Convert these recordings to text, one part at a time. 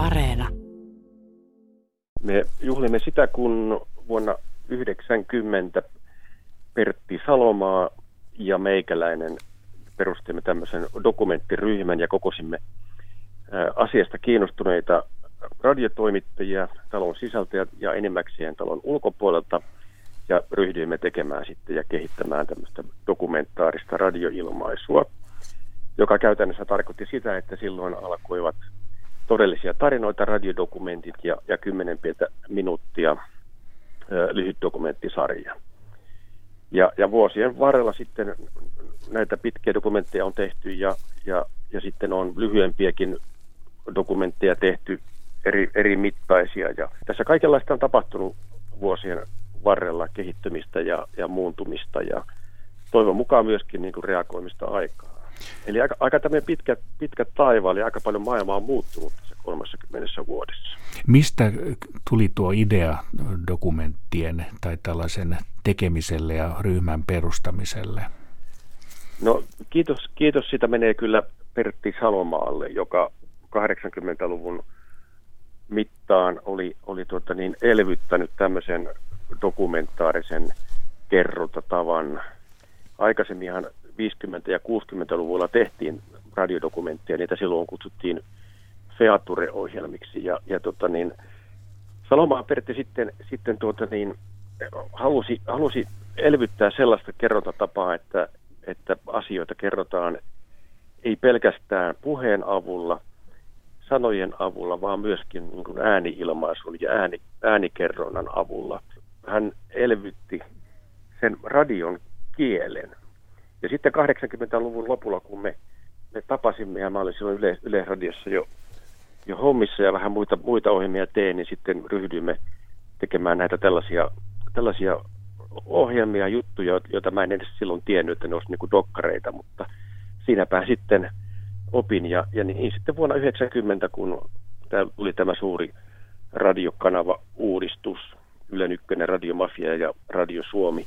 Areena. Me juhlimme sitä, kun vuonna 90 Pertti Salomaa ja meikäläinen perustimme tämmöisen dokumenttiryhmän ja kokosimme asiasta kiinnostuneita radiotoimittajia talon sisältä ja enimmäkseen talon ulkopuolelta ja ryhdyimme tekemään sitten ja kehittämään tämmöistä dokumentaarista radioilmaisua, joka käytännössä tarkoitti sitä, että silloin alkoivat todellisia tarinoita, radiodokumentit ja, ja kymmenen pientä minuuttia lyhyt dokumenttisarja. Ja, ja vuosien varrella sitten näitä pitkiä dokumentteja on tehty ja, ja, ja sitten on lyhyempiäkin dokumentteja tehty eri, eri mittaisia. Ja tässä kaikenlaista on tapahtunut vuosien varrella kehittymistä ja, ja muuntumista ja toivon mukaan myöskin niin kuin reagoimista aikaa. Eli aika, aika tämmöinen pitkä, pitkä taivaali, eli aika paljon maailmaa on muuttunut tässä 30 vuodessa. Mistä tuli tuo idea dokumenttien tai tällaisen tekemiselle ja ryhmän perustamiselle? No kiitos, kiitos sitä menee kyllä Pertti Salomaalle, joka 80-luvun mittaan oli, oli tuota niin elvyttänyt tämmöisen dokumentaarisen kerrontatavan. Aikaisemminhan 50- ja 60-luvulla tehtiin radiodokumentteja, niitä silloin kutsuttiin feature-ohjelmiksi. Ja, ja tota niin, Salomaa Pertti sitten, sitten tuota niin, halusi, halusi elvyttää sellaista kerrontatapaa, että, että asioita kerrotaan ei pelkästään puheen avulla, sanojen avulla, vaan myöskin niin kuin ääniilmaisun ja ääni, äänikerronnan avulla. Hän elvytti sen radion sitten 80-luvun lopulla, kun me, me tapasimme, ja mä olin silloin Yle, Yle-radiossa jo, jo hommissa ja vähän muita, muita ohjelmia teen, niin sitten ryhdyimme tekemään näitä tällaisia, tällaisia ohjelmia, juttuja, joita mä en edes silloin tiennyt, että ne olisivat niin dokkareita, mutta siinäpä sitten opin. Ja, ja niin sitten vuonna 90, kun tuli tämä suuri radiokanava-uudistus, Yle Ykkönen, Radio Mafia ja Radio Suomi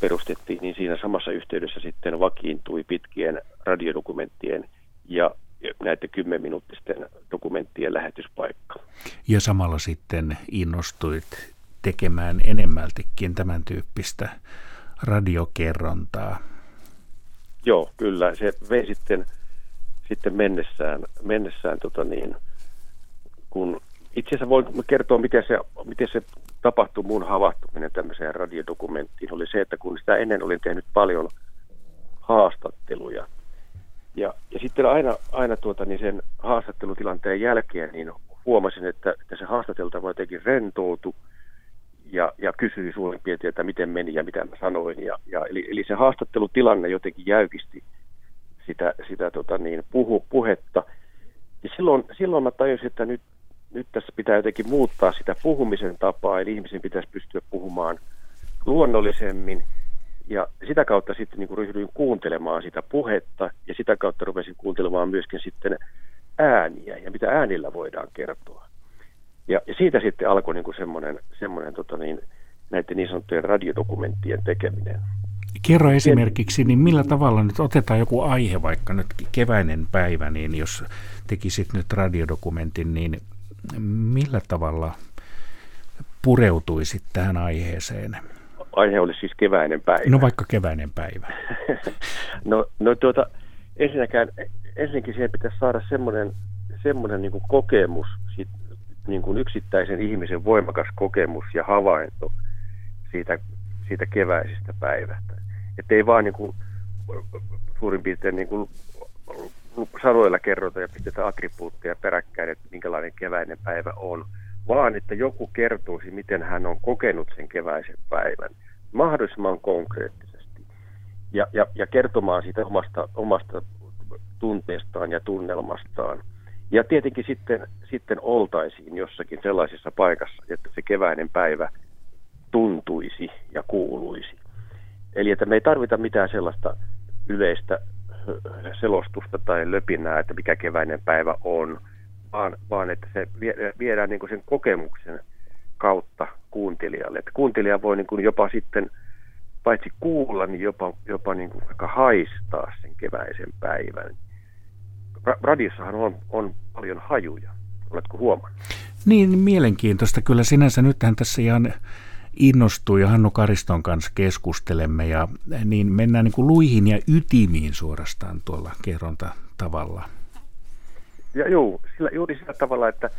perustettiin, niin siinä samassa yhteydessä sitten vakiintui pitkien radiodokumenttien ja näiden kymmenminuuttisten dokumenttien lähetyspaikka. Ja samalla sitten innostuit tekemään enemmältikin tämän tyyppistä radiokerrontaa. Joo, kyllä. Se vei sitten, sitten mennessään, mennessään tota niin, kun itse asiassa voin kertoa, miten se, miten se tapahtui mun havahtuminen tämmöiseen radiodokumenttiin, oli se, että kun sitä ennen olin tehnyt paljon haastatteluja, ja, ja sitten aina, aina tuota, niin sen haastattelutilanteen jälkeen niin huomasin, että, että se haastateltava jotenkin rentoutui ja, ja kysyi suurin piirtein, että miten meni ja mitä mä sanoin. Ja, ja eli, eli se haastattelutilanne jotenkin jäykisti sitä, sitä tota niin, puhu, puhetta. Ja silloin, silloin mä tajusin, että nyt, nyt tässä pitää jotenkin muuttaa sitä puhumisen tapaa, eli ihmisen pitäisi pystyä puhumaan luonnollisemmin. Ja sitä kautta sitten niin kuin ryhdyin kuuntelemaan sitä puhetta ja sitä kautta rupesin kuuntelemaan myöskin sitten ääniä ja mitä äänillä voidaan kertoa. Ja, ja siitä sitten alkoi niin kuin semmoinen, semmoinen tota niin, näiden niin sanottujen radiodokumenttien tekeminen. Kerro esimerkiksi, niin millä tavalla nyt otetaan joku aihe, vaikka nyt keväinen päivä, niin jos tekisit nyt radiodokumentin, niin millä tavalla pureutuisit tähän aiheeseen? Aihe oli siis keväinen päivä. No vaikka keväinen päivä. no, no tuota, ensinnäkään, ensinnäkin siihen pitäisi saada semmoinen, semmoinen niin kuin kokemus siitä, niin kuin yksittäisen ihmisen voimakas kokemus ja havainto siitä, siitä keväisestä päivästä. Että ei vaan niin kuin, suurin piirtein niin kuin sanoilla kerrota ja pistetä attribuutteja peräkkäin, että minkälainen keväinen päivä on, vaan että joku kertoisi, miten hän on kokenut sen keväisen päivän. Mahdollisimman konkreettisesti. Ja, ja, ja kertomaan siitä omasta, omasta tunteestaan ja tunnelmastaan – ja tietenkin sitten, sitten oltaisiin jossakin sellaisessa paikassa, että se keväinen päivä tuntuisi ja kuuluisi. Eli että me ei tarvita mitään sellaista yleistä selostusta tai löpinää, että mikä keväinen päivä on, vaan, vaan että se viedään niin kuin sen kokemuksen kautta kuuntelijalle. Että kuuntelija voi niin kuin jopa sitten paitsi kuulla, niin jopa, jopa niin kuin haistaa sen keväisen päivän. Ra- radiossahan on, on paljon hajuja. Oletko huomannut? Niin, mielenkiintoista. Kyllä sinänsä nythän tässä ihan innostui ja Hannu Kariston kanssa keskustelemme ja niin mennään niin kuin luihin ja ytimiin suorastaan tuolla kerronta tavalla. Ja juu, sillä, juuri sillä tavalla, että,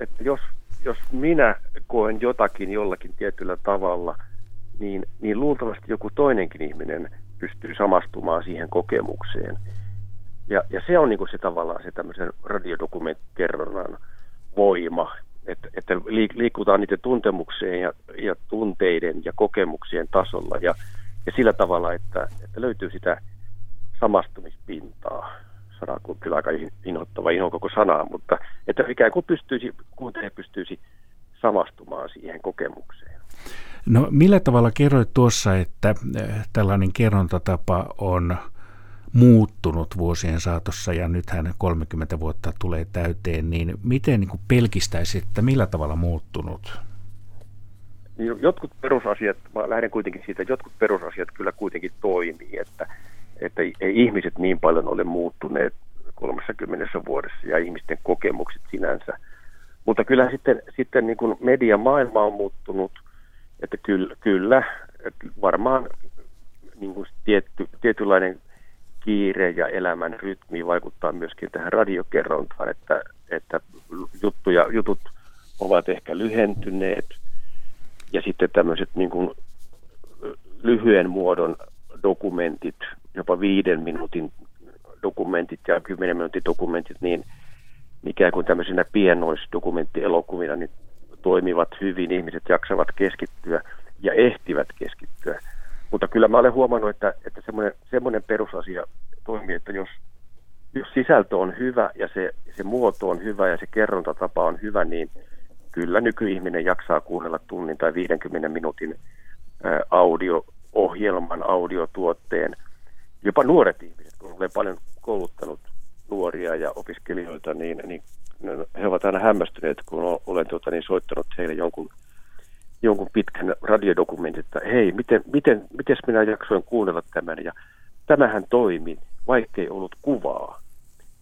että jos, jos minä koen jotakin jollakin tietyllä tavalla, niin, niin luultavasti joku toinenkin ihminen pystyy samastumaan siihen kokemukseen. Ja, ja se on niin kuin se tavallaan se tämmöisen radiodokumenttikerronnan voima, että, että liikutaan niiden tuntemukseen ja, ja tunteiden ja kokemuksien tasolla ja, ja sillä tavalla, että, että löytyy sitä samastumispintaa. Sana on kyllä aika inhottava inho koko sanaa, mutta että ikään kuin pystyisi, kuuntelija pystyisi samastumaan siihen kokemukseen. No millä tavalla kerroit tuossa, että eh, tällainen kerrontatapa on muuttunut vuosien saatossa ja nythän 30 vuotta tulee täyteen, niin miten niin pelkistäisit, että millä tavalla muuttunut? Niin, jotkut perusasiat, mä lähden kuitenkin siitä, että jotkut perusasiat kyllä kuitenkin toimii, että, että ei ihmiset niin paljon ole muuttuneet 30 vuodessa ja ihmisten kokemukset sinänsä. Mutta kyllä sitten, sitten niin kuin mediamaailma on muuttunut, että kyllä, kyllä että varmaan niin kuin tietty, tietynlainen kiire ja elämän rytmi vaikuttaa myöskin tähän radiokerrontaan, että, että juttuja, jutut ovat ehkä lyhentyneet ja sitten tämmöiset niin kuin lyhyen muodon dokumentit, jopa viiden minuutin dokumentit ja kymmenen minuutin dokumentit, niin ikään kuin tämmöisenä pienoisdokumenttielokuvina niin toimivat hyvin, ihmiset jaksavat keskittyä ja ehtivät keskittyä mutta kyllä mä olen huomannut, että, että semmoinen, semmoinen perusasia toimii, että jos, jos sisältö on hyvä ja se, se muoto on hyvä ja se kerrontatapa on hyvä, niin kyllä nykyihminen jaksaa kuunnella tunnin tai 50 minuutin audio-ohjelman, audiotuotteen. Jopa nuoret ihmiset, kun olen paljon kouluttanut nuoria ja opiskelijoita, niin, niin he ovat aina hämmästyneet, kun olen tuota, niin soittanut heille jonkun – jonkun pitkän radiodokumentin, että hei, miten, miten, miten minä jaksoin kuunnella tämän. Ja tämähän toimi, vaikkei ollut kuvaa.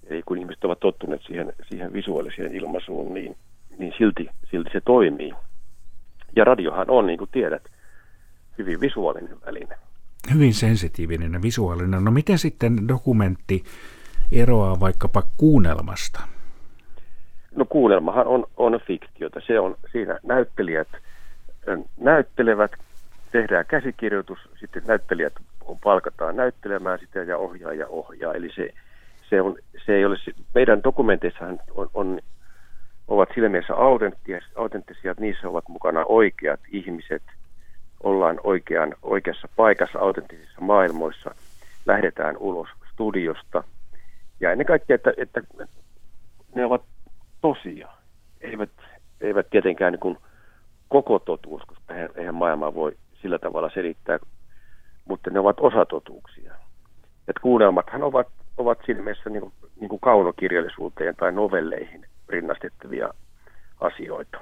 Eli kun ihmiset ovat tottuneet siihen, siihen visuaaliseen ilmaisuun, niin, niin silti, silti se toimii. Ja radiohan on, niin kuin tiedät, hyvin visuaalinen väline. Hyvin sensitiivinen ja visuaalinen. No miten sitten dokumentti eroaa vaikkapa kuunnelmasta? No kuunnelmahan on, on fiktiota. Se on siinä näyttelijät – näyttelevät, tehdään käsikirjoitus, sitten näyttelijät palkataan näyttelemään sitä ja ohjaaja ohjaa. Eli se, se, on, se ei ole, meidän dokumenteissahan on, on, ovat sillä mielessä autenttisia, että niissä ovat mukana oikeat ihmiset, ollaan oikean, oikeassa paikassa autenttisissa maailmoissa, lähdetään ulos studiosta. Ja ennen kaikkea, että, että ne ovat tosia, eivät, eivät tietenkään niin kuin koko totuus, koska eihän maailmaa voi sillä tavalla selittää, mutta ne ovat osatotuuksia. Et kuunnelmathan ovat, ovat siinä mielessä niin kuin, niin kuin kaunokirjallisuuteen tai novelleihin rinnastettavia asioita.